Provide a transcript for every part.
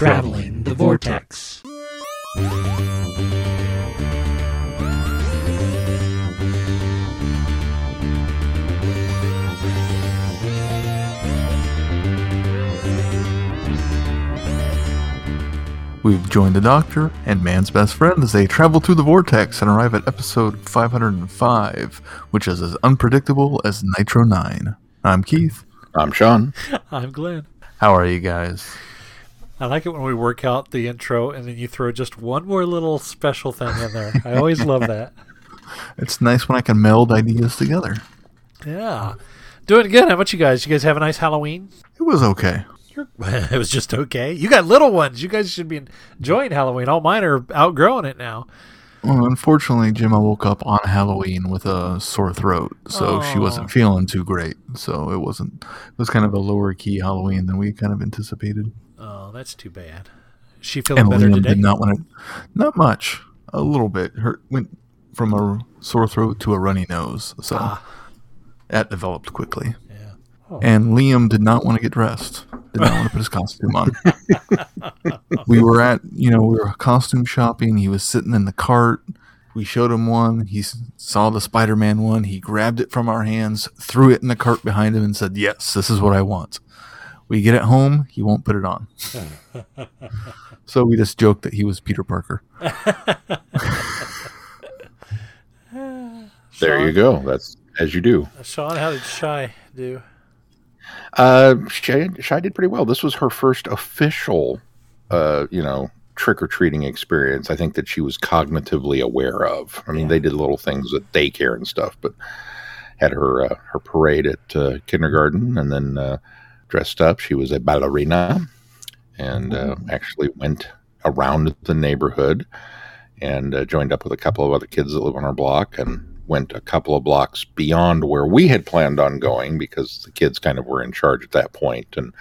Traveling the Vortex. We've joined the Doctor and man's best friend as they travel through the vortex and arrive at episode 505, which is as unpredictable as Nitro 9. I'm Keith. I'm Sean. I'm Glenn. How are you guys? I like it when we work out the intro and then you throw just one more little special thing in there. I always love that. It's nice when I can meld ideas together. Yeah. Doing good. How about you guys? You guys have a nice Halloween? It was okay. it was just okay. You got little ones. You guys should be enjoying Halloween. All mine are outgrowing it now. Well, unfortunately, Gemma woke up on Halloween with a sore throat, so she Oh. wasn't feeling too great. So it wasn't. It was kind of a lower key Halloween than we kind of anticipated. Oh, that's too bad. She feeling better today? did not want to. Not much. A little bit. Her went from a sore throat to a runny nose, so Ah. that developed quickly. Yeah. Oh. And Liam did not want to get dressed. Did not want to put his costume on. we were at, you know, we were costume shopping. He was sitting in the cart. We showed him one. He saw the Spider Man one. He grabbed it from our hands, threw it in the cart behind him, and said, Yes, this is what I want. We get it home. He won't put it on. so we just joked that he was Peter Parker. There you go. That's as you do. Sean, how did Shy do? Uh, Shy, Shy did pretty well. This was her first official, uh, you know, trick or treating experience. I think that she was cognitively aware of. I mean, they did little things at daycare and stuff, but had her uh, her parade at uh, kindergarten, and then uh, dressed up. She was a ballerina, and uh, actually went around the neighborhood and uh, joined up with a couple of other kids that live on our block and went a couple of blocks beyond where we had planned on going because the kids kind of were in charge at that point. And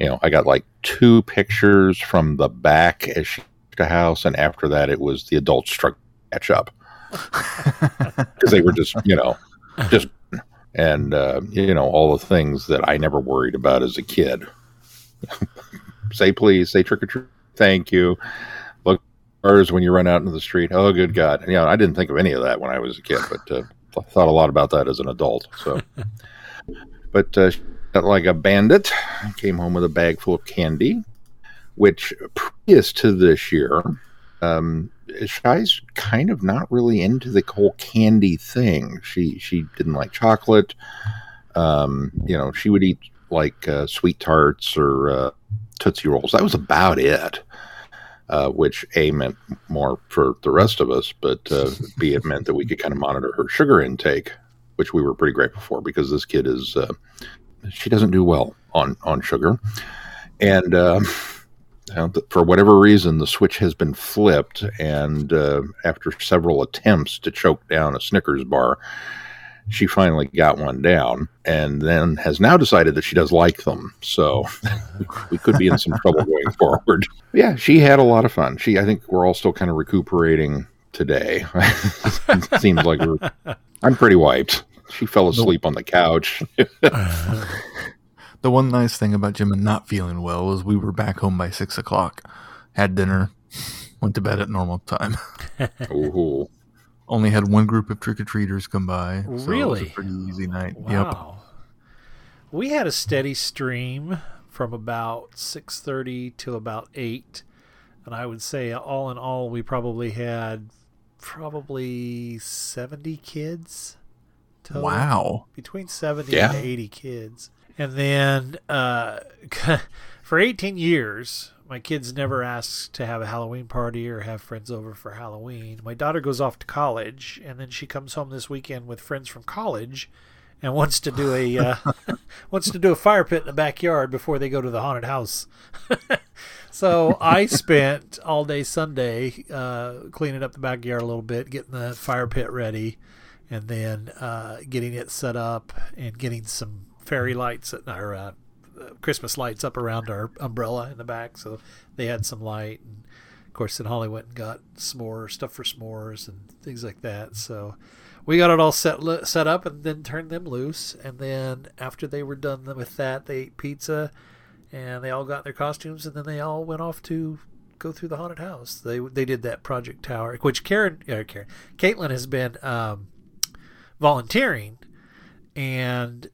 you know i got like two pictures from the back as she left the house and after that it was the adults struck catch up. Because they were just you know just and uh, you know all the things that i never worried about as a kid. Say please say trick or treat thank you. Look cars when you run out into the street. Oh good god. You know i didn't think of any of that when i was a kid but uh, thought a lot about that as an adult so. But uh, like a bandit. Came home with a bag full of candy which previous to this year um, Shy's kind of not really into the whole candy thing. She she didn't like chocolate. Um, you know, she would eat like uh, sweet tarts or uh, tootsie rolls. That was about it. Uh, which a meant more for the rest of us, but uh, b it meant that we could kind of monitor her sugar intake, which we were pretty grateful for because this kid is uh, she doesn't do well on on sugar, and. For whatever reason, the switch has been flipped, and uh, after several attempts to choke down a Snickers bar, she finally got one down, and then has now decided that she does like them. So we could be in some trouble going forward. Yeah, she had a lot of fun. She, I think, we're all still kind of recuperating today. seems like. I'm pretty wiped. She fell asleep on the couch. The one nice thing about Gemma not feeling well was we were back home by six o'clock, had dinner, went to bed at normal time. Ooh. Only had one group of trick or treaters come by. So It was Really? a pretty easy night. Yep. Wow. We had a steady stream from about 6:30 to about 8, and I would say all in all we probably had probably 70 kids. total. Wow. between 70 Yeah. and 80 kids. And then uh, for 18 years, my kids never asked to have a Halloween party or have friends over for Halloween. My daughter goes off to college, and then she comes home this weekend with friends from college and wants to do a uh, wants to do a fire pit in the backyard before they go to the haunted house. so I spent all day Sunday uh, cleaning up the backyard a little bit, getting the fire pit ready, and then uh, getting it set up and getting some fairy lights at our uh, Christmas lights up around our umbrella in the back, so they had some light. And of course, then Holly went and got s'more stuff for s'mores and things like that. So we got it all set set up and then turned them loose. And then after they were done with that, they ate pizza and they all got their costumes, and then they all went off to go through the haunted house. They they did that Project Tower, which Karen, uh, Karen, Caitlin has been um, volunteering, and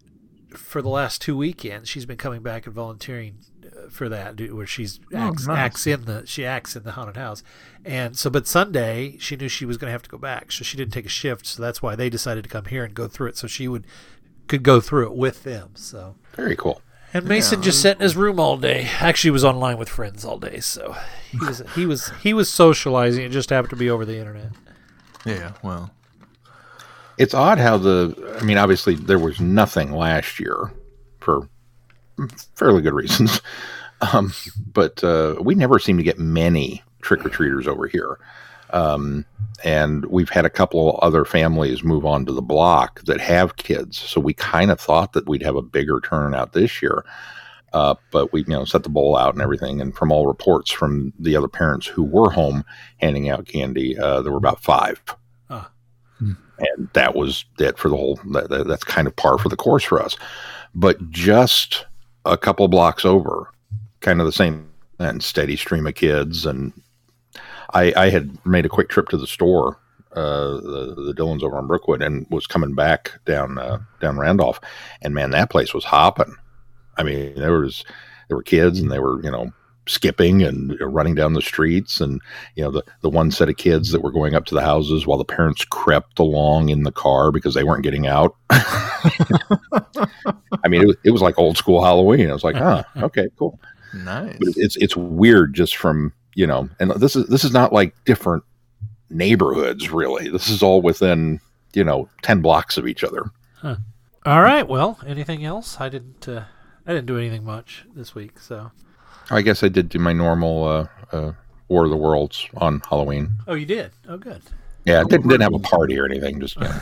for the last two weekends, she's been coming back and volunteering uh, for that, where she's acts, Oh, nice. acts in the she acts in the haunted house, and so but Sunday she knew she was going to have to go back, so she didn't take a shift, so that's why they decided to come here and go through it, so she would could go through it with them. So Very cool. and Mason just sat in his room all day. Actually, was online with friends all day, so he was he was he was socializing. It just happened to be over the internet. Yeah, well, It's odd how the. I mean, obviously there was nothing last year for fairly good reasons, um, but uh, we never seem to get many trick or treaters over here. Um, and we've had a couple other families move on to the block that have kids, so we kind of thought that we'd have a bigger turnout this year. Uh, but we, you know, set the bowl out and everything. And from all reports from the other parents who were home handing out candy, uh, there were about five and that was it for the whole that, that- that's kind of par for the course for us. But just a couple blocks over kind of the same and steady stream of kids. And i i had made a quick trip to the store uh the, the dillons over on brookwood and was coming back down uh, down randolph. And man that place was hopping. I mean there was there were kids and they were you know skipping and running down the streets and you know the the one set of kids that were going up to the houses while the parents crept along in the car because they weren't getting out i mean it was, it was like old school halloween i was like huh okay cool nice. but it's it's weird just from you know and this is this is not like different neighborhoods really this is all within you know 10 blocks of each other All right. Well, anything else? I didn't. Uh, I didn't do anything much this week. So. I guess i did do my normal uh, uh war of the worlds on halloween Oh, you did. Oh, good. Yeah, it didn't, didn't have a party or anything. Just you know,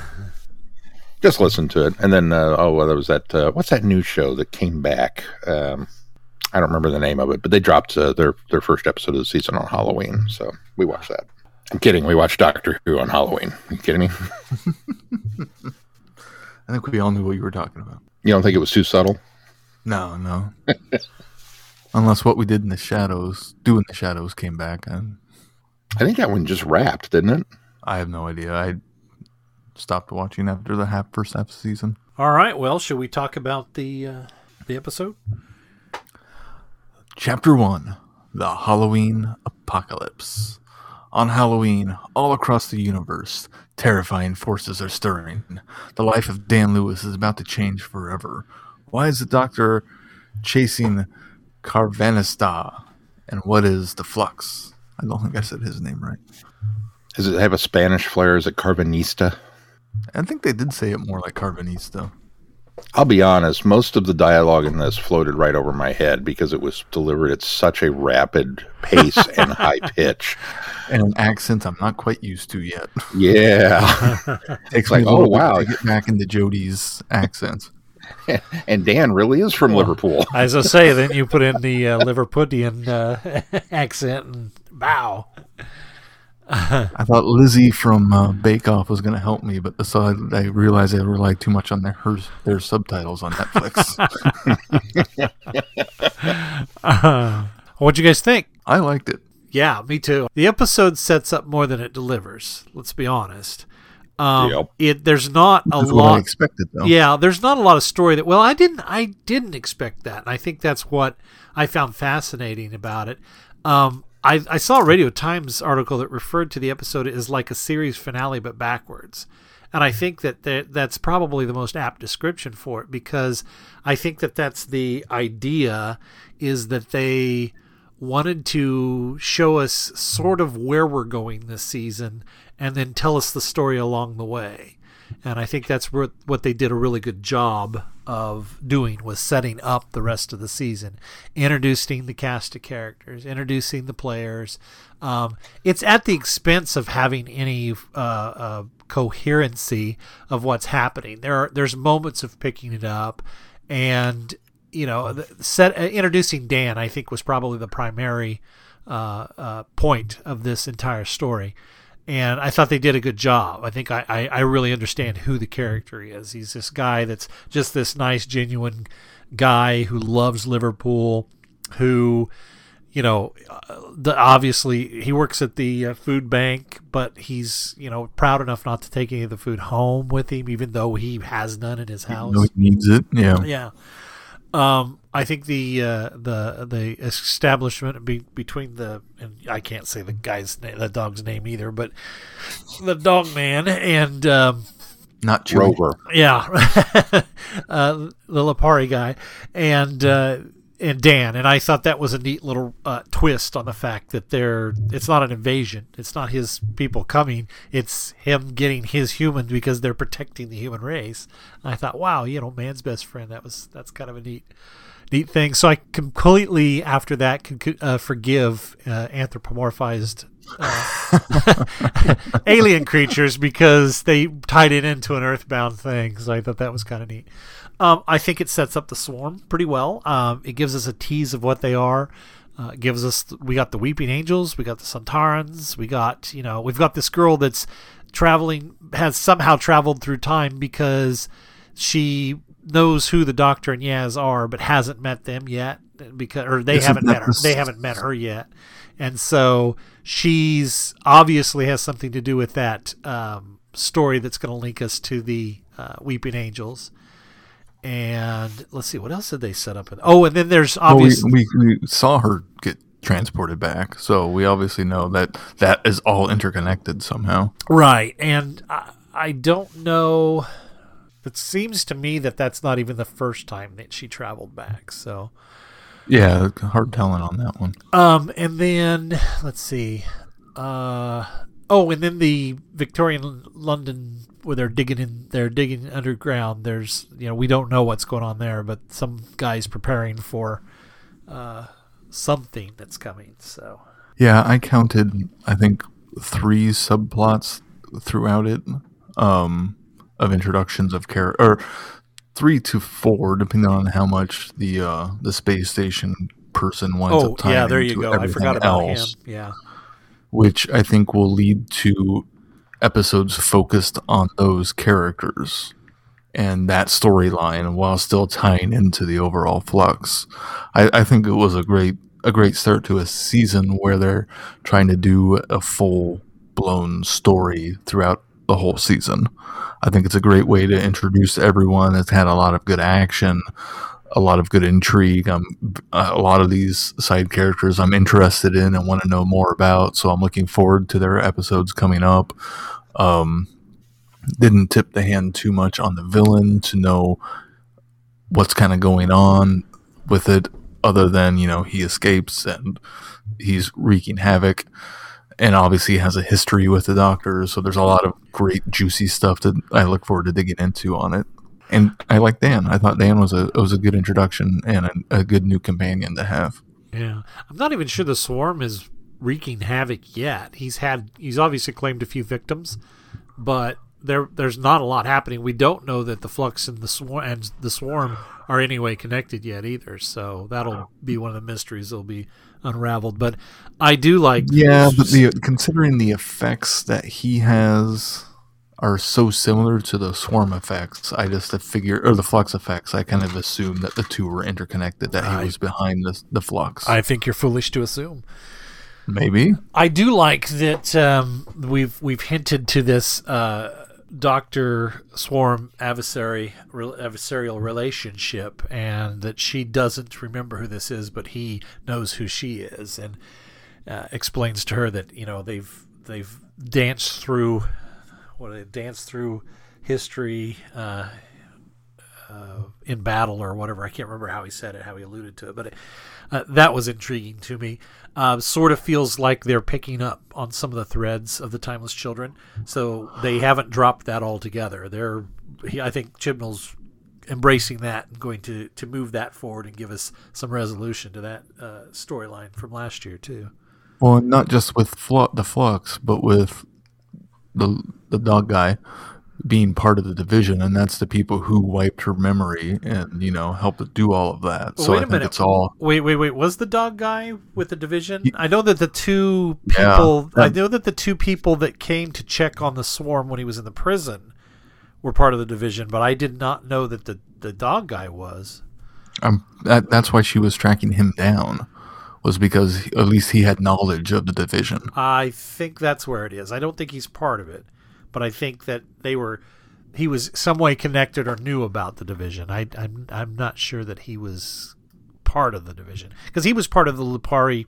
just listen to it, and then uh, oh, well, there was that uh, what's that new show that came back? Um, I don't remember the name of it, but they dropped uh, their their first episode of the season on Halloween, so we watched that. I'm kidding. We watched Doctor Who on Halloween. Are you kidding me? I think we all knew what you were talking about. You don't think it was too subtle? No, no. Unless what we did in the shadows, doing the shadows, came back, and I think that one just wrapped, didn't it? I have no idea. I stopped watching after the half first half season. All right. Well, should we talk about the uh, the episode? Chapter 1 The Halloween Apocalypse. On Halloween, all across the universe, terrifying forces are stirring. The life of Dan Lewis is about to change forever. Why is the doctor chasing Karvanista? And what is the flux? I don't think I said his name right. Does it have a Spanish flair? Is it Karvanista? I think they did say it more like Karvanista. I'll be honest, most of the dialogue in this floated right over my head because it was delivered at such a rapid pace and high pitch. And an accent I'm not quite used to yet. Yeah. Takes like, me a oh, little oh, wow. to get back into Jodie's accent. and Dan really is from Liverpool. As I say, then you put in the uh, Liverpudlian uh, accent and bow. I thought Lizzie from uh, Bake Off was going to help me, but so I, I realized I relied too much on their her, their subtitles on Netflix. Uh, what'd you guys think? I liked it. Yeah, me too. The episode sets up more than it delivers. Let's be honest. Um, Yep. It there's not a That's what I lot. expected, though. Yeah, there's not a lot of story that. Well, I didn't. I didn't expect that. And I think that's what I found fascinating about it. Um, I, I saw a Radio Times article that referred to the episode as like a series finale but backwards, and I think that that- that's probably the most apt description for it because I think that that's the idea is that they wanted to show us sort of where we're going this season and then tell us the story along the way. And I think that's what they did a really good job of doing was setting up the rest of the season, introducing the cast of characters, introducing the players. Um, it's at the expense of having any uh, uh, coherency of what's happening. There are there's moments of picking it up, and you know, set uh, introducing Dan I think was probably the primary uh, uh, point of this entire story and I thought they did a good job. I think I, I, I really understand who the character is. He's this guy that's just this nice, genuine guy who loves Liverpool, who, you know, uh, the, obviously he works at the uh, food bank, but he's you know proud enough not to take any of the food home with him, even though he has none in his house. No, he needs it. Yeah. Yeah. Um, I think the uh, the the establishment be, between the and I can't say the guy's name, the dog's name either, but the dog man and um, Not Chewy. Rover. yeah, uh, the Lupari guy and uh, and Dan, and I thought that was a neat little uh, twist on the fact that they're it's not an invasion, it's not his people coming, it's him getting his human because they're protecting the human race. And I thought, wow, you know, man's best friend. That was that's kind of a neat neat thing. So I completely after that can uh, forgive uh, anthropomorphized uh, alien creatures because they tied it into an earthbound thing. So I thought that was kind of neat. Um, I think it sets up the swarm pretty well. Um, it gives us a tease of what they are. Uh, gives us we got the weeping angels, we got the Sontarans, we got you know we've got this girl that's traveling has somehow traveled through time because she knows who the Doctor and Yaz are, but hasn't met them yet because or they Isn't haven't met her. the- They haven't met her yet, and so she's obviously has something to do with that um, story that's going to link us to the uh, Weeping Angels. And let's see, what else did they set up? Oh, and then there's Well, we, obviously we we saw her get transported back, so we obviously know that that is all interconnected somehow. Right, and I, I don't know. It seems to me that that's not even the first time that she traveled back. So, Yeah, hard telling on that one. um, and then let's see. Uh, oh, and then the Victorian London where they're digging in, they're digging underground. There's, you know, we don't know what's going on there, but some guys preparing for uh, something that's coming. So, Yeah, I counted. I think three subplots throughout it, um, of introductions of character, or three to four, depending on how much the uh the space station person winds oh up tying yeah, there you go. I forgot about else, him. Yeah. which I think will lead to episodes focused on those characters and that storyline while still tying into the overall flux. I, I think it was a great a great start to a season where they're trying to do a full blown story throughout the whole season. I think it's a great way to introduce everyone. It's had a lot of good action, a lot of good intrigue. Um, a lot of these side characters I'm interested in and want to know more about. So I'm looking forward to their episodes coming up. Um, didn't tip the hand too much on the villain to know what's kind of going on with it, other than you know he escapes and he's wreaking havoc, and obviously has a history with the Doctor. So there's a lot of great juicy stuff that I look forward to digging into on it. And I like Dan. I thought Dan was a was a good introduction and a, a good new companion to have. Yeah, I'm not even sure the swarm is wreaking havoc yet. He's had he's obviously claimed a few victims, but there there's not a lot happening. We don't know that the flux and the swarm and the swarm are anyway connected yet either. So that'll be one of the mysteries that'll be unraveled. But I do like Yeah, but the considering the effects that he has are so similar to the swarm effects, I just figure or the flux effects. I kind of assume that the two were interconnected. That he I- was behind the the flux. I think you're foolish to assume. Maybe. I do like that um, we've we've hinted to this uh, Doctor Swarm adversary re- adversarial relationship, and that she doesn't remember who this is, but he knows who she is, and uh, explains to her that you know they've they've danced through what they danced through history. Uh, uh, in battle or whatever. I can't remember how he said it, how he alluded to it, but it, uh, that was intriguing to me. Uh, sort of feels like they're picking up on some of the threads of the Timeless Children, so they haven't dropped that altogether. They're, I think, Chibnall's embracing that and going to to move that forward and give us some resolution to that uh, storyline from last year too. Well, not just with the flux, but with the the dog guy being part of the division, and that's the people who wiped her memory and you know helped do all of that. Well, so wait I think minute. it's all Wait, wait, wait. Was the dog guy with the division? I know that the two Yeah, people. I know that the two people that came to check on the swarm when he was in the prison were part of the division, but I did not know that the the dog guy was. Um, that, that's why she was tracking him down, was because at least he had knowledge of the division. I think that's where it is. I don't think he's part of it, but I think that they were. He was some way connected or knew about the division. I, I'm I'm not sure that he was part of the division because he was part of the Lupari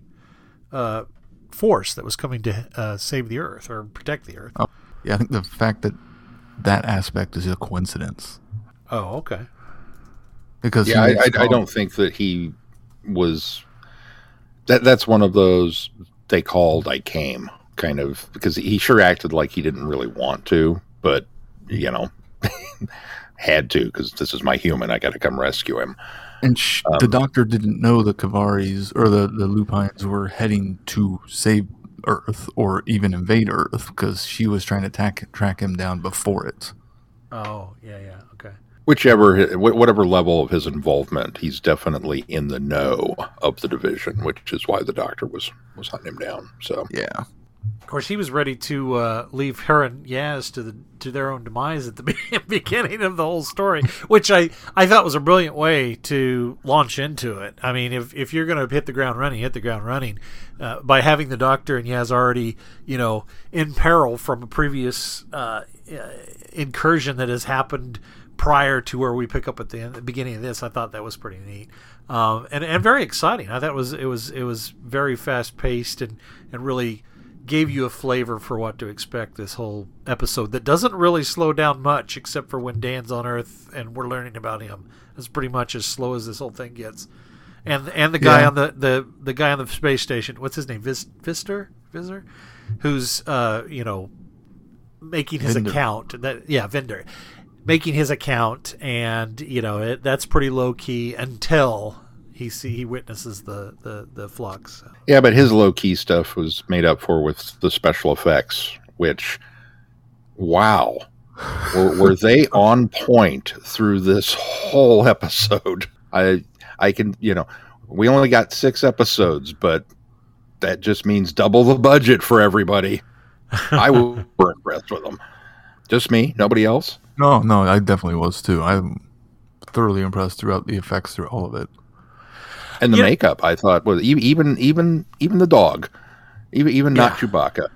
uh, force that was coming to uh, save the Earth or protect the Earth. Oh, yeah, I think the fact that that aspect is a coincidence. Oh, okay. Because yeah, I, I, I don't think that he was. That that's one of those they called I came kind of because he sure acted like he didn't really want to, but you know, had to because this is my human. I got to come rescue him. And sh- Um, the doctor didn't know the Kavaris or the, the Lupines were heading to save Earth or even invade Earth because she was trying to tack, track him down before it. Oh, yeah, yeah. Okay. Whichever, whatever level of his involvement, he's definitely in the know of the division, which is why the doctor was was hunting him down. So Yeah. Of course, he was ready to uh, leave her and Yaz to the to their own demise at the beginning of the whole story, which I, I thought was a brilliant way to launch into it. I mean, if if you're going to hit the ground running, hit the ground running. Uh, by having the Doctor and Yaz already, you know, in peril from a previous uh, uh, incursion that has happened prior to where we pick up at the, end, the beginning of this, I thought that was pretty neat. Um, and, and very exciting. I thought it was it was it was very fast paced and, and really gave you a flavor for what to expect this whole episode that doesn't really slow down much except for when Dan's on Earth and we're learning about him. It's pretty much as slow as this whole thing gets. And and the guy Yeah. on the, the, the guy on the space station, what's his name? Vis, Vister? Visor? Who's uh, you know, making his Vinder. account that yeah, vendor. Making his account and you know, it, that's pretty low key until he see he witnesses the the, the flux. yeah, but his low key stuff was made up for with the special effects, which wow. were, were they on point through this whole episode? I I can you know we only got six episodes, but that just means double the budget for everybody. I was impressed with them. Just me, nobody else. No, no, I definitely was too. I'm thoroughly impressed throughout the effects through all of it. And the Yeah. makeup, I thought was even even even the dog, even even not Yeah. Chewbacca.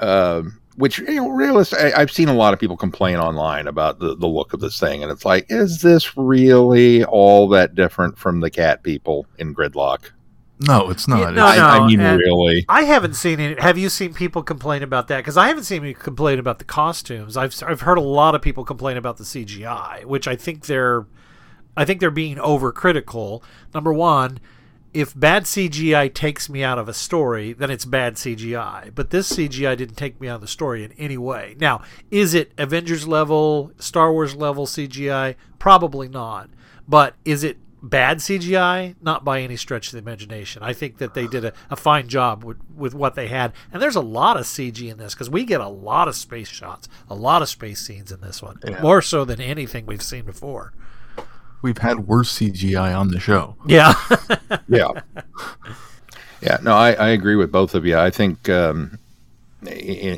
Um, which you know, realist. I, I've seen a lot of people complain online about the the look of this thing, and it's like, is this really all that different from the cat people in Gridlock? No, it's not. Yeah, It's- no, I, no, I mean, and- really. I haven't seen it. Have you seen people complain about that? Because I haven't seen any complain about the costumes. I've I've heard a lot of people complain about the CGI, which I think they're, I think they're being overcritical. Number one, if bad CGI takes me out of a story, then it's bad CGI. But this CGI didn't take me out of the story in any way. Now, is it Avengers level, Star Wars level CGI? Probably not. But is it bad CGI? Not by any stretch of the imagination. I think that they did a, a fine job with, with what they had. And there's a lot of CG in this because we get a lot of space shots, a lot of space scenes in this one, Yeah. more so than anything we've seen before. We've had worse CGI on the show. Yeah. yeah yeah no I, I agree with both of you i think um, in,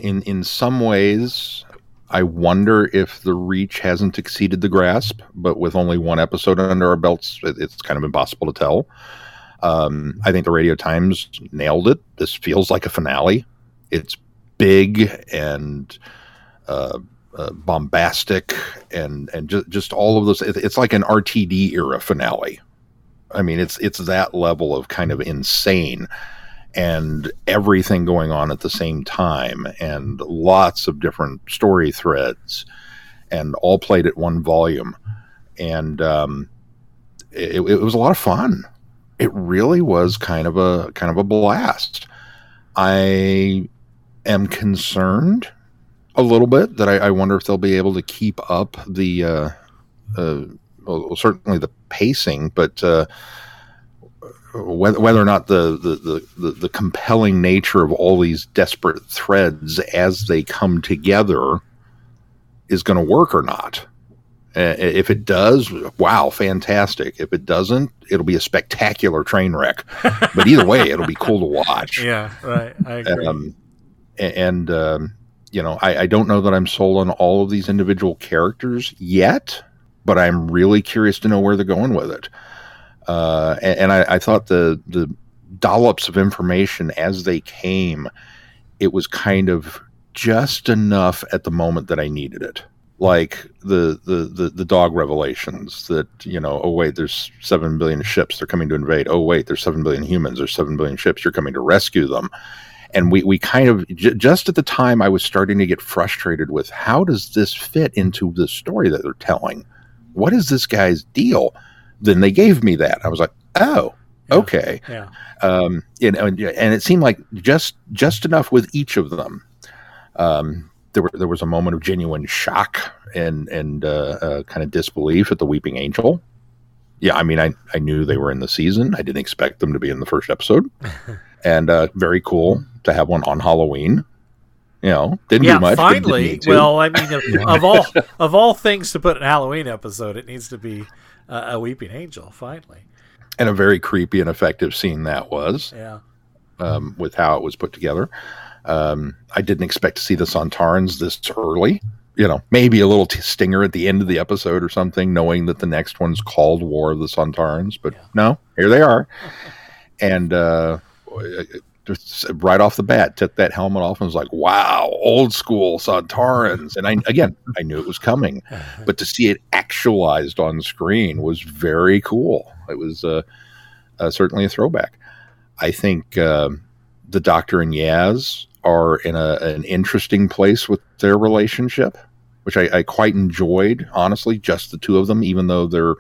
in in some ways i wonder if the reach hasn't exceeded the grasp but with only one episode under our belts it, it's kind of impossible to tell. Um, i think the radio times nailed it. This feels like a finale. It's big and uh, uh, bombastic and and just just all of those it's like an rtd era finale. I mean, it's it's that level of kind of insane and everything going on at the same time and lots of different story threads and all played at one volume. And um, it, it was a lot of fun. It really was kind of a kind of a blast. I am concerned a little bit that I, I wonder if they'll be able to keep up the uh, uh, well, certainly the pacing, but uh, whether, whether or not the, the, the, the, compelling nature of all these desperate threads as they come together is going to work or not. If it does, wow, fantastic. If it doesn't, it'll be a spectacular train wreck. But either way, it'll be cool to watch. yeah, right. I agree. Um, and um, you know, I, I don't know that I'm sold on all of these individual characters yet, but I'm really curious to know where they're going with it. Uh, and, and I, I thought the the dollops of information as they came, it was kind of just enough at the moment that I needed it. Like the, the the the dog revelations that you know oh wait there's seven billion ships they're coming to invade. Oh wait there's seven billion humans there's seven billion ships you're coming to rescue them. And we we kind of j- just at the time I was starting to get frustrated with how does this fit into the story that they're telling? What is this guy's deal then they gave me that I was like oh Yeah. okay Yeah. um, you know, and, and it seemed like just just enough with each of them. Um, there were there was a moment of genuine shock and and uh, uh, kind of disbelief at the Weeping Angel. Yeah, I mean, I I knew they were in the season. I didn't expect them to be in the first episode, and uh, very cool to have one on Halloween. You know, didn't yeah, do much. but didn't finally. need. Well, I mean, of, of all of all things to put in a Halloween episode, it needs to be uh, a weeping angel. Finally, and a very creepy and effective scene that was. yeah, um, with how it was put together. Um, I didn't expect to see the Sontarans this early. You know, maybe a little t- stinger at the end of the episode or something, knowing that the next one's called War of the Sontarans. But no, here they are. And uh, just right off the bat, took that helmet off and was like, "Wow, old school Sontarans." And I again, I knew it was coming, but to see it actualized on screen was very cool. It was uh, uh, certainly a throwback. I think um, the Doctor and Yaz are in a, an interesting place with their relationship, which I, I quite enjoyed, honestly, just the two of them, even though they're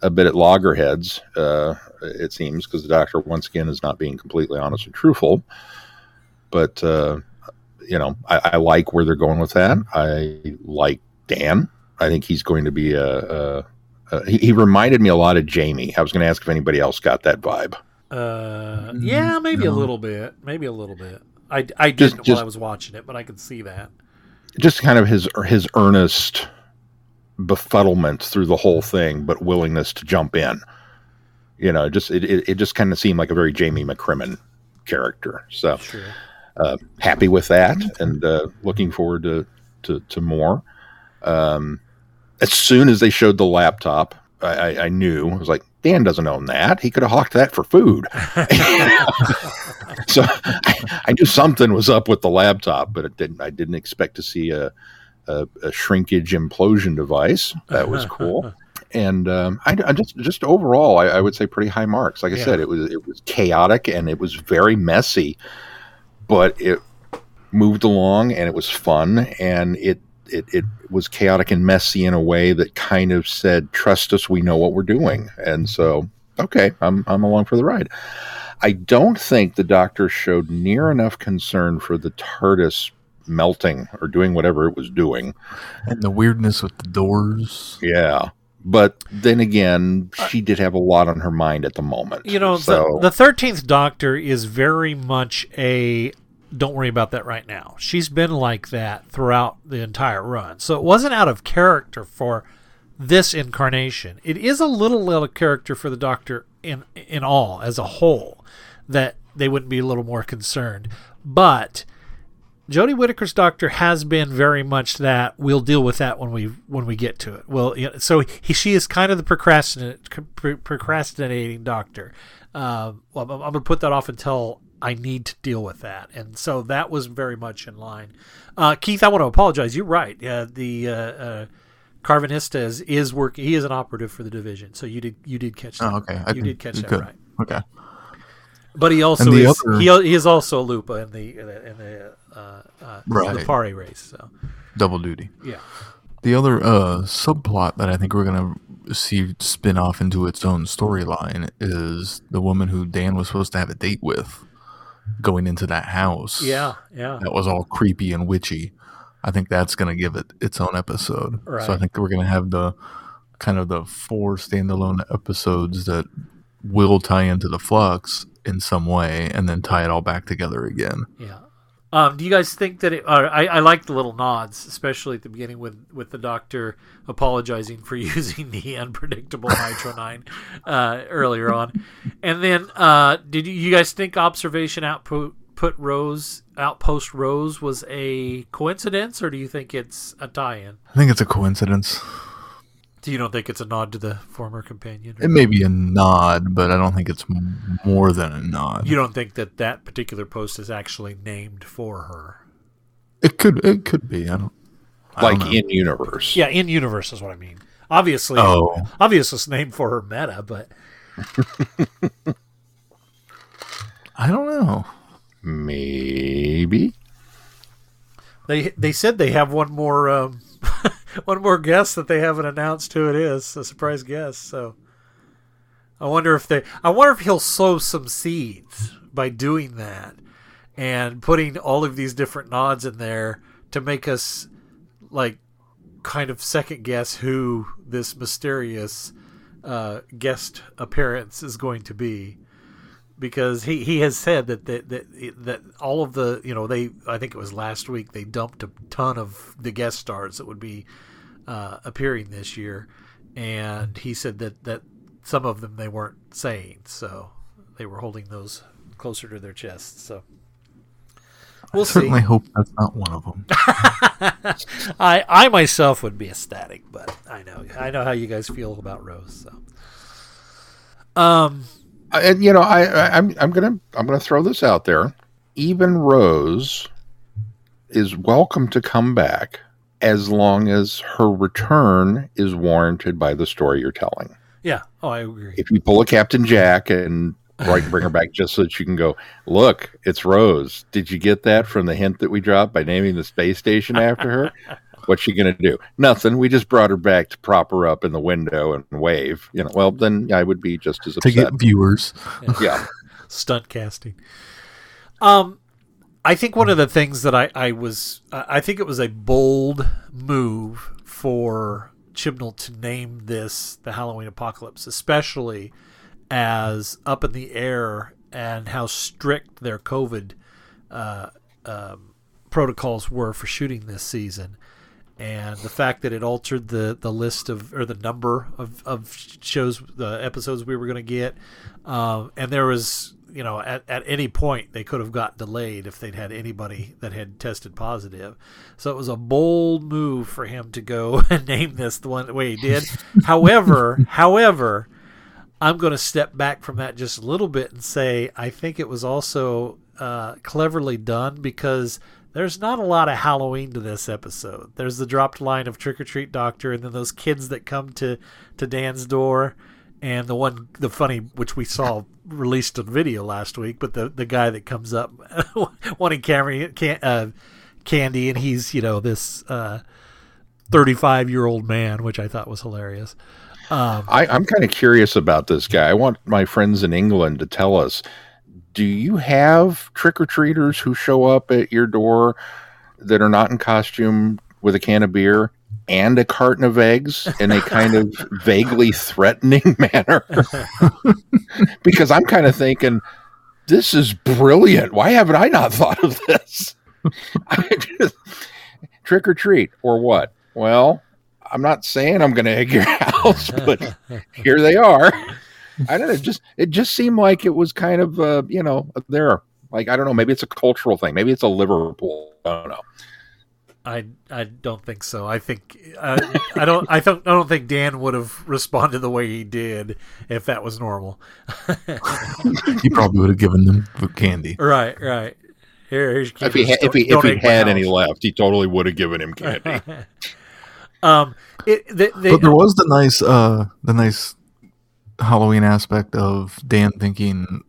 a bit at loggerheads, uh, it seems, because the Doctor, once again, is not being completely honest and truthful. But, uh, you know, I, I like where they're going with that. I like Dan. I think he's going to be a. a, a he, he reminded me a lot of Jamie. I was going to ask if anybody else got that vibe. uh, yeah, maybe a little bit, maybe a little bit. I, I Just- didn't just- while I was watching it, but I could see that. Just kind of his his earnest befuddlement through the whole thing, but willingness to jump in. You know, just it, it, it just kind of seemed like a very Jamie McCrimmon character. So Sure. uh, happy with that, and uh, looking forward to to, to more. Um, as soon as they showed the laptop, I, I, I knew I was like, Dan doesn't own that. He could have hawked that for food. so I, I knew something was up with the laptop, but it didn't. I didn't expect to see a, a, a shrinkage implosion device. That was cool. And um, I, I just, just overall, I, I would say pretty high marks. Like I Yeah. said, it was, it was chaotic and it was very messy, but it moved along and it was fun and it, it, it was chaotic and messy in a way that kind of said, "Trust us, we know what we're doing." And so, okay, I'm, I'm along for the ride. I don't think the doctor showed near enough concern for the TARDIS melting or doing whatever it was doing. And the weirdness with the doors. Yeah. But then again, uh, she did have a lot on her mind at the moment. You know, so the, the 13th Doctor is very much a don't worry about that right now. She's been like that throughout the entire run. So it wasn't out of character for this incarnation. It is a little out of character for the Doctor in in all as a whole that they wouldn't be a little more concerned. But Jodie Whittaker's Doctor has been very much that we'll deal with that when we when we get to it. Well, so he, she is kind of the procrastinate, procrastinating Doctor. Um, well, I'm, I'm going to put that off until I need to deal with that, and so that was very much in line. Uh, Keith, I want to apologize. You're right. Uh, the uh, uh, Karvanista is, is working. He is an operative for the division, so you did you did catch that. Oh, okay. You did catch that good. right. Okay. But he also is other- he, he is also a Lupa in the in the uh, uh, Right. Lupari race. So Double duty. yeah, The other uh, subplot that I think we're gonna see spin off into its own storyline is the woman who Dan was supposed to have a date with, going into that house. yeah, yeah. that was all creepy and witchy. I think that's gonna give it its own episode. So I think we're gonna have the kind of the four standalone episodes that will tie into the flux in some way, and then tie it all back together again. Yeah. Um, do you guys think that it? I I like the little nods, especially at the beginning with with the doctor apologizing for using the unpredictable Nitro Nine uh, earlier on, and then uh, did you, you guys think observation output put Rose outpost Rose was a coincidence, or do you think it's a tie-in? I think it's a coincidence. So you don't think it's a nod to the former companion? It may be a nod, but I don't think it's more than a nod. You don't think that that particular post is actually named for her? It could. It could be. I don't. I like don't in universe. Yeah, in universe is what I mean. Obviously, Oh. obviously it's named for her meta, but I don't know. Maybe. they they said they have one more um, one more guest that they haven't announced who it is, a surprise guest. So I wonder if they I wonder if he'll sow some seeds by doing that and putting all of these different nods in there to make us like kind of second guess who this mysterious uh, guest appearance is going to be because he, he has said that, that that that all of the you know they I think it was last week they dumped a ton of the guest stars that would be uh, appearing this year, and he said that that some of them they weren't saying, so they were holding those closer to their chests. So we'll I see. certainly hope that's not one of them. I I myself would be ecstatic, but I know I know how you guys feel about Rose. So, um, and you know, I, I I'm I'm gonna I'm gonna throw this out there. Even Rose is welcome to come back as long as her return is warranted by the story you're telling. yeah. Oh, I agree. If you pull a Captain Jack and right, bring her back just so that you can go, look, it's Rose. Did you get that from the hint that we dropped by naming the space station after her? What's she gonna do? Nothing. We just brought her back to prop her up in the window and wave. You know, well then I would be just as To get viewers, yeah. stunt casting. Um, I think one of the things that I, I was I I think it was a bold move for Chibnall to name this the Halloween Apocalypse, especially as up in the air and how strict their COVID uh, um, protocols were for shooting this season. And the fact that it altered the, the list of or the number of, of shows, the episodes we were going to get, um, and there was you know at, at any point they could have got delayed if they'd had anybody that had tested positive. So it was a bold move for him to go and name this the one the way he did. however, however, I'm going to step back from that just a little bit and say I think it was also uh, cleverly done because there's not a lot of Halloween to this episode. There's the dropped line of trick or treat doctor, and then those kids that come to to Dan's door, and the one the funny which we saw released on video last week, but the the guy that comes up wanting candy, can, uh, candy, and he's you know this. Uh, 35 year old man, which I thought was hilarious. Um, I, I'm kind of curious about this guy. I want my friends in England to tell us do you have trick or treaters who show up at your door that are not in costume with a can of beer and a carton of eggs in a kind of vaguely threatening manner? because I'm kind of thinking, this is brilliant. Why haven't I not thought of this? Just- trick or treat or what? Well, I'm not saying I'm going to egg your house, but here they are. I don't know. it Just it just seemed like it was kind of uh, you know there. Like I don't know. Maybe it's a cultural thing. Maybe it's a Liverpool. I don't know. I I don't think so. I think uh, I don't I don't I don't think Dan would have responded the way he did if that was normal. you probably would have given them the candy. right, right. Here, here's If he candy. ha- if he if he had any left, he totally would have given him candy. um, it the, the, But there was the nice, uh, the nice Halloween aspect of Dan thinking,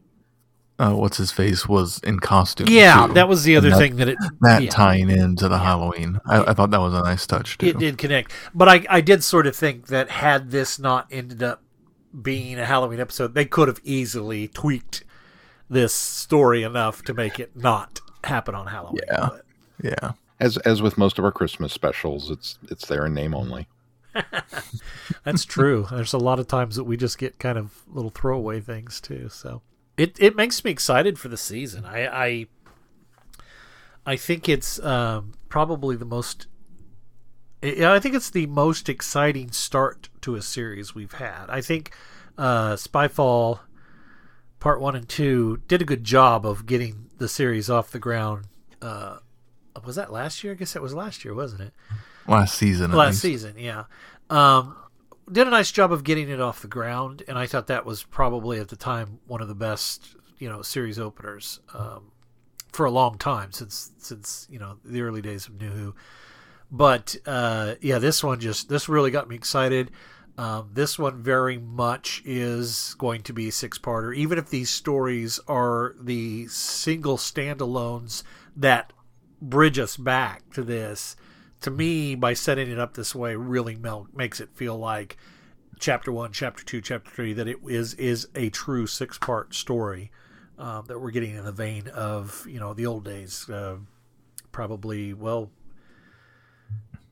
uh, what's his face was in costume. yeah, too. that was the other that- thing that it that yeah. tying into the Halloween. I, I thought that was a nice touch too. It did connect, but I, I did sort of think that had this not ended up being a Halloween episode, they could have easily tweaked this story enough to make it not happen on Halloween. Yeah. But- yeah, As as with most of our Christmas specials, it's it's there in name only. that's true. There's a lot of times that we just get kind of little throwaway things too. So it it makes me excited for the season. I I, I think it's um, probably the most. I think it's the most exciting start to a series we've had. I think uh, Spyfall Part One and Two did a good job of getting the series off the ground. Uh, was that last year? I guess that was last year, wasn't it? Last season. last least. season, yeah. Um, did a nice job of getting it off the ground, and I thought that was probably at the time one of the best you know series openers um, for a long time since since you know the early days of New Who. But uh, yeah, this one just this really got me excited. Um, this one very much is going to be a six parter, even if these stories are the single standalones that bridge us back to this. To me, by setting it up this way, really mel- makes it feel like chapter one, chapter two, chapter three, that it is is a true six part story um, that we're getting in the vein of you know the old days. Uh, probably well,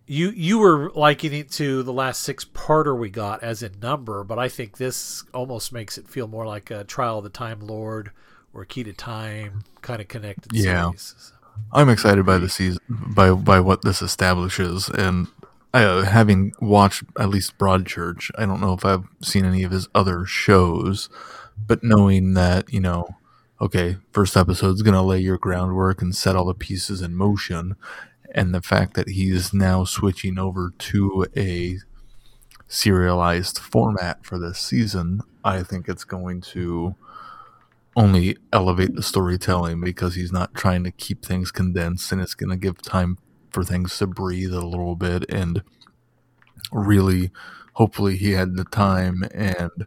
you you were likening it to the last six parter we got as in number, but I think this almost makes it feel more like a Trial of the Time Lord or Key to Time kind of connected Yeah. series. I'm excited by the season, by by what this establishes, and uh, having watched at least Broadchurch, I don't know if I've seen any of his other shows, but knowing that you know, okay, first episode's gonna lay your groundwork and set all the pieces in motion, and the fact that he's now switching over to a serialized format for this season, I think it's going to only elevate the storytelling because he's not trying to keep things condensed and it's going to give time for things to breathe a little bit and really hopefully he had the time and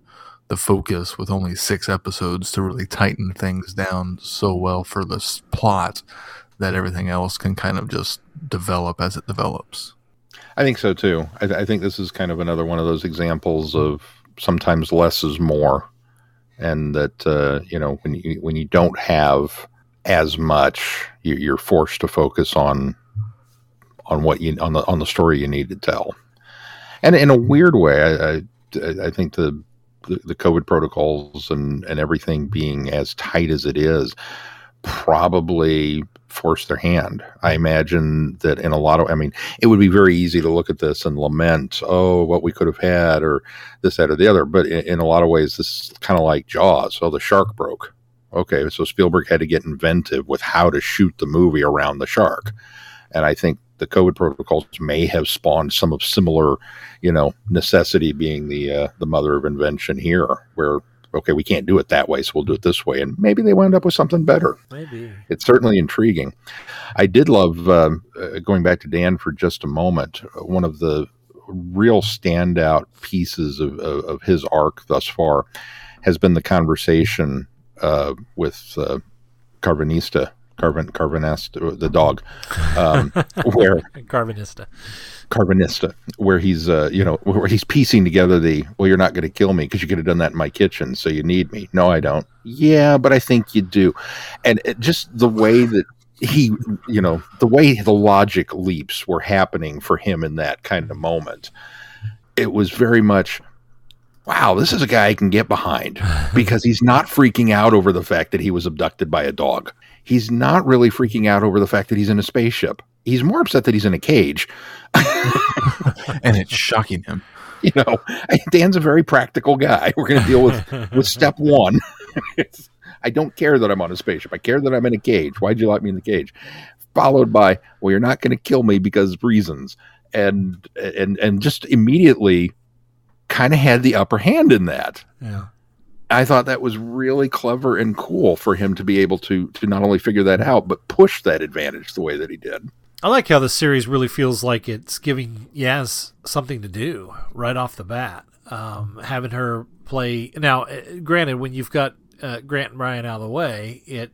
the focus with only six episodes to really tighten things down so well for this plot that everything else can kind of just develop as it develops I think so too. I, I think this is kind of another one of those examples of sometimes less is more, and that uh, you know when you when you don't have as much, you, you're forced to focus on on what you on the on the story you need to tell. And in a weird way, I I, I think the, the the COVID protocols and and everything being as tight as it is probably forced their hand. I imagine that in a lot of, I mean, it would be very easy to look at this and lament, oh, what we could have had, or this, that, or the other. But in, in a lot of ways, this is kind of like Jaws. Oh, the shark broke. Okay, so Spielberg had to get inventive with how to shoot the movie around the shark. And I think the COVID protocols may have spawned some of similar, you know, necessity being the uh, the mother of invention here, where okay, we can't do it that way, so we'll do it this way, and maybe they wound up with something better Maybe. it's certainly intriguing. I did love um, uh, going back to Dan for just a moment. uh, One of the real standout pieces of, of, of his arc thus far has been the conversation uh, with uh, Karvanista, Carvan Carvanesta, the dog, um, where Karvanista. Karvanista, where he's uh, you know where he's piecing together the well, you're not going to kill me because you could have done that in my kitchen, so you need me. No, I don't. Yeah, but I think you do, and it, just the way that he, you know, the way the logic leaps were happening for him in that kind of moment, it was very much. Wow, this is a guy I can get behind because he's not freaking out over the fact that he was abducted by a dog. He's not really freaking out over the fact that he's in a spaceship. He's more upset that he's in a cage and it's shocking him you know, Dan's a very practical guy. We're going to deal with with step one. I don't care that I'm on a spaceship. I care that I'm in a cage. Why'd you lock me in the cage? Followed by, well, you're not going to kill me because of reasons, and and and just immediately, kind of had the upper hand in that. Yeah. I thought that was really clever and cool for him to be able to to not only figure that out but push that advantage the way that he did. I like how the series really feels like it's giving Yaz something to do right off the bat. Um, having her play now, uh, granted, when you've got uh, Graham and Ryan out of the way, it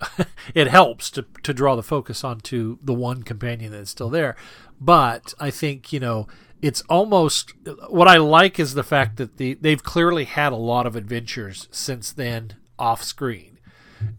it helps to to draw the focus onto the one companion that's still there. But I think you know it's almost what I like is the fact that the they've clearly had a lot of adventures since then off screen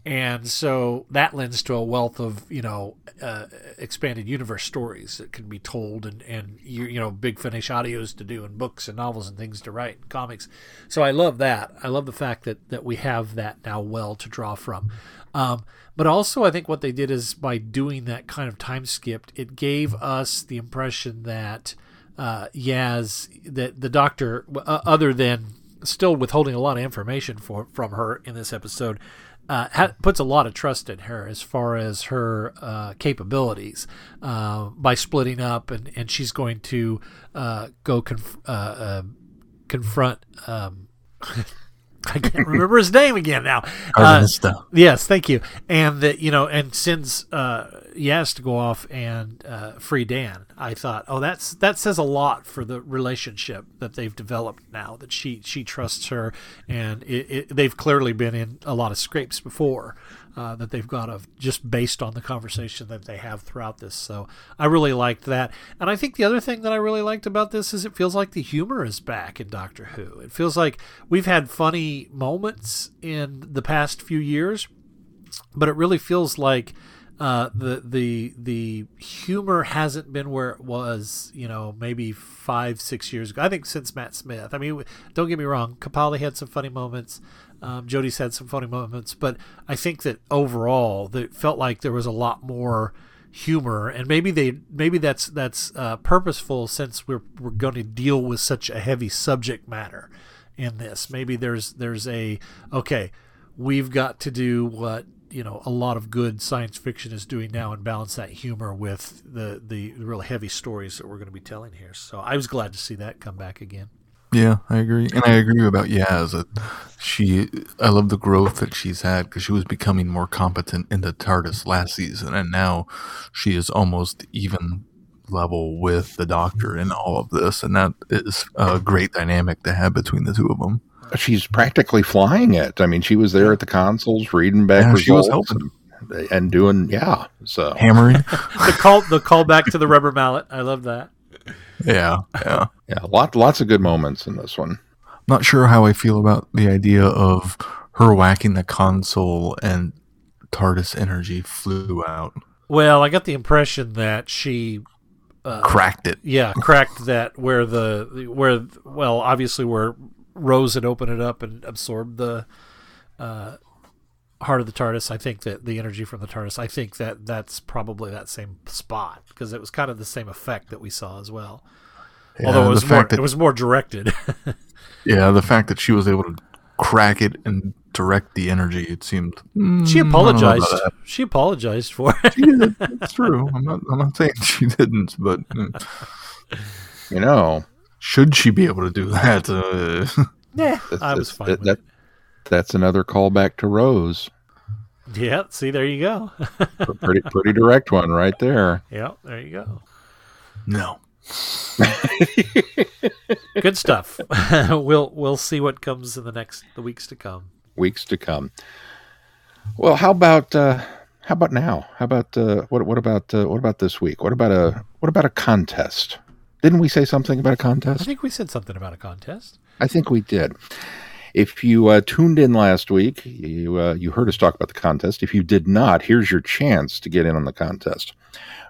and so that lends to a wealth of you know uh, expanded universe stories that can be told and and you, you know big finish audios to do and books and novels and things to write and comics. So i love that. I love the fact that that we have that now well to draw from. Um, but also i think what they did is by doing that kind of time skipped it gave us the impression that uh, Yaz, that the doctor, uh, other than still withholding a lot of information for from her in this episode, uh, ha- puts a lot of trust in her as far as her uh, capabilities uh, by splitting up, and, and she's going to uh, go conf- uh, uh, confront. Um, I can't remember his name again now. Yes, thank you. And that you know, and sends Yaz to go off and uh, free Dan. I thought, oh, that's that says a lot for the relationship that they've developed now. That she she trusts her, and it, it, they've clearly been in a lot of scrapes before. Uh, that they've got of just based on the conversation that they have throughout this. So I really liked that, and I think the other thing that I really liked about this is it feels like the humor is back in Doctor Who. It feels like we've had funny moments in the past few years, but it really feels like uh, the the the humor hasn't been where it was, you know, maybe five six years ago. I think since Matt Smith. I mean, don't get me wrong, Capaldi had some funny moments. Um, Jodie's had some funny moments, but I think that overall, it felt like there was a lot more humor, and maybe they maybe that's that's uh, purposeful since we're we're going to deal with such a heavy subject matter in this. Maybe there's there's a okay, we've got to do what you know a lot of good science fiction is doing now and balance that humor with the the real heavy stories that we're going to be telling here. So I was glad to see that come back again. Yeah, I agree, and I agree about Yaz. She, I love the growth that she's had because she was becoming more competent in the TARDIS last season, and now she is almost even level with the Doctor in all of this, and that is a great dynamic to have between the two of them. She's practically flying it. I mean, she was there at the consoles reading back Yeah, she was results and, and doing yeah. So Hammering, The call the call back to the rubber mallet. I love that. yeah, yeah. yeah, lot lots of good moments in this one. Not sure how I feel about the idea of her whacking the console and TARDIS energy flew out, Well, I got the impression that she uh, cracked it. yeah cracked that where the where well obviously where Rose had opened it up and absorbed the uh, heart of the TARDIS. I think that the energy from the TARDIS. I think that that's probably that same spot because it was kind of the same effect that we saw as well. Yeah, Although it was more that it was more directed. Yeah, the fact that she was able to crack it and direct the energy, it seemed. mm, she I don't know about apologized. She apologized for it. She did. It's true. I'm not. I'm not saying she didn't, but mm, You know, should she be able to do that? Uh, yeah, that's- I was that's- fine that, with that- that's another callback to Rose. it. Yeah, see, there you go. pretty pretty direct one right there. yeah, there you go. no. Good stuff. we'll we'll see what comes in the next the weeks to come. Weeks to come. Well, how about uh, how about now? How about uh, what what about uh, what about this week? What about a what about a contest? Didn't we say something about a contest? I think we said something about a contest. I think we did. If you uh, tuned in last week, you uh, you heard us talk about the contest. If you did not, here's your chance to get in on the contest.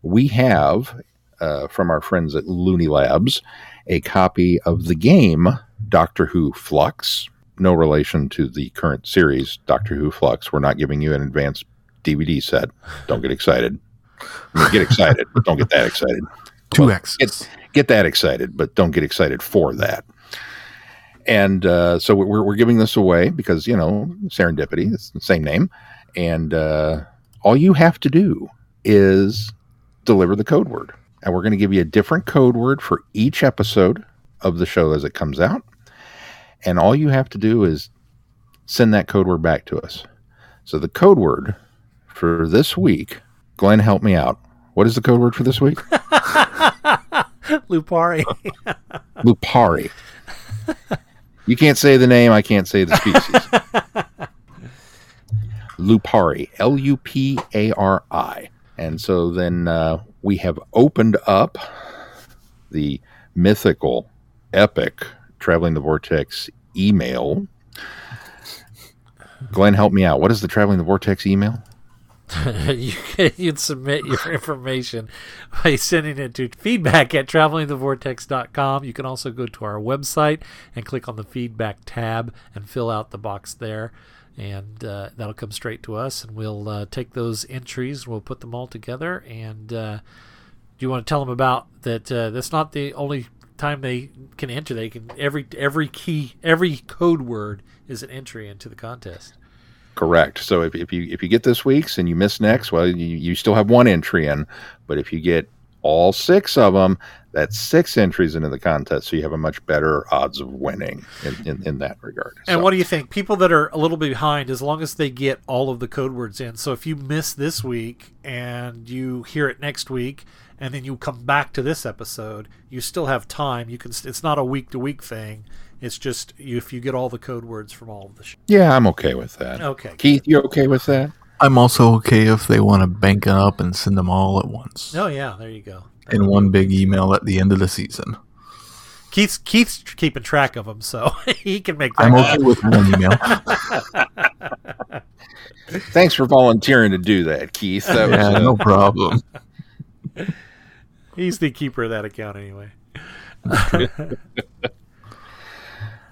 We have uh, from our friends at Looney Labs a copy of the game Doctor Who Flux. No relation to the current series Doctor Who Flux. We're not giving you an advanced DVD set. Don't get excited. I mean, get excited, but don't get that excited Two X. get get that excited, but don't get excited for that. And uh, so we're we're giving this away because you know serendipity. It's the same name, and uh, all you have to do is deliver the code word, and we're going to give you a different code word for each episode of the show as it comes out. And all you have to do is send that code word back to us. So the code word for this week, Glenn, help me out. What is the code word for this week? Lupari. Lupari. You can't say the name. I can't say the species. Lupari. L U P A R I. And so then uh, we have opened up the mythical, epic Traveling the Vortex email. Glenn, help me out. What is the Traveling the Vortex email? you can submit your information by sending it to feedback at travelingthevortex.com. You can also go to our website and click on the feedback tab and fill out the box there. And uh, that'll come straight to us, and we'll uh, take those entries, we'll put them all together. And uh, do you want to tell them about that? Uh, that's not the only time they can enter. They can every every key, every code word is an entry into the contest. Correct. So if, if you if you get this week's and you miss next, well, you, you still have one entry in. But if you get all six of them, that's six entries into the contest. So you have a much better odds of winning in, in, in that regard. And So- what do you think? People that are a little bit behind, as long as they get all of the code words in. So if you miss this week and you hear it next week, and then you come back to this episode, you still have time. You can. It's not a week to week thing. It's just you, if you get all the code words from all of the. Sh- yeah, I'm okay with that. okay. Keith, you're okay with that? I'm also okay if they want to bank it up and send them all at once Oh yeah, there you go. in one big email at the end of the season. Keith's Keith's keeping track of them, so he can make that. I'm okay with one email. Thanks for volunteering to do that, Keith. That was, Yeah, uh, no problem. He's the keeper of that account anyway.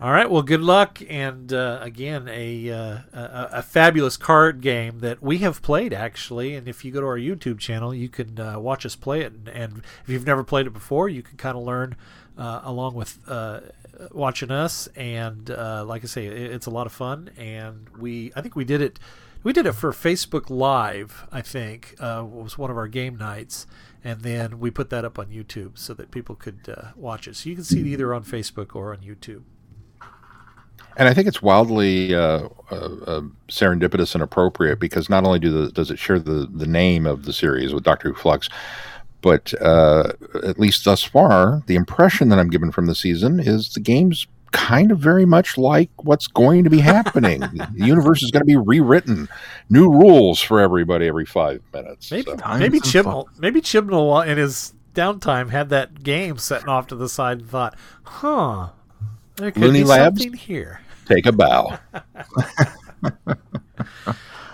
All right. Well, good luck, and uh, again, a, uh, a a fabulous card game that we have played actually. And if you go to our YouTube channel, you can uh, watch us play it. And, and if you've never played it before, you can kind of learn uh, along with uh, watching us. And uh, like I say, it, it's a lot of fun. And we, I think we did it. We did it for Facebook Live. I think was one of our game nights, and then we put that up on YouTube so that people could watch it. So you can see it either on Facebook or on YouTube. And I think it's wildly uh, uh, uh, serendipitous and appropriate because not only do the, does it share the, the name of the series with Doctor Who Flux, but uh, at least thus far, the impression that I'm given from the season is the game's kind of very much like what's going to be happening. the universe is going to be rewritten, new rules for everybody every five minutes. Maybe So- maybe and Chibnall maybe Chibnall in his downtime had that game setting off to the side and thought, "Huh, there could Looney be Labs? something here." Take a bow.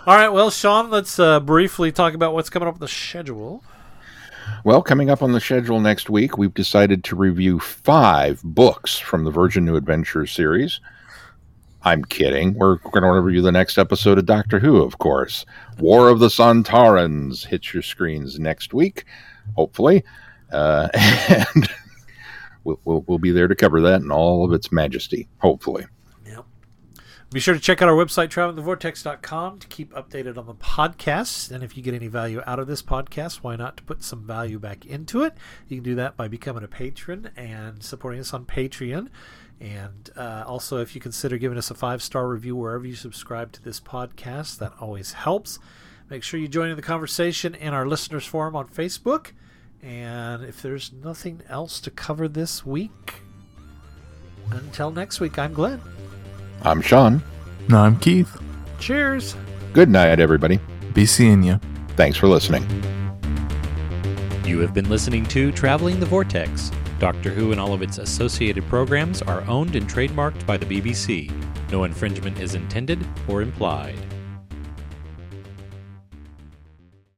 All right, well, Sean, let's uh, briefly talk about what's coming up with the schedule. Well, coming up on the schedule next week, we've decided to review five books from the Virgin New Adventures series. I'm kidding. We're going to review the next episode of Doctor Who, of course. War of the Sontarans hits your screens next week, hopefully. Uh, and we'll, we'll, we'll be there to cover that in all of its majesty, hopefully. Be sure to check out our website, travelingthevortex.com, to keep updated on the podcast. And if you get any value out of this podcast, why not to put some value back into it? You can do that by becoming a patron and supporting us on Patreon. And uh, also, if you consider giving us a five star review wherever you subscribe to this podcast, that always helps. Make sure you join in the conversation in our listeners forum on Facebook. And if there's nothing else to cover this week, until next week, I'm Glenn. I'm Sean. No, I'm Keith. Cheers. Good night, everybody. Be seeing you. Thanks for listening. You have been listening to Traveling the Vortex. Doctor Who and all of its associated programs are owned and trademarked by the BBC. No infringement is intended or implied.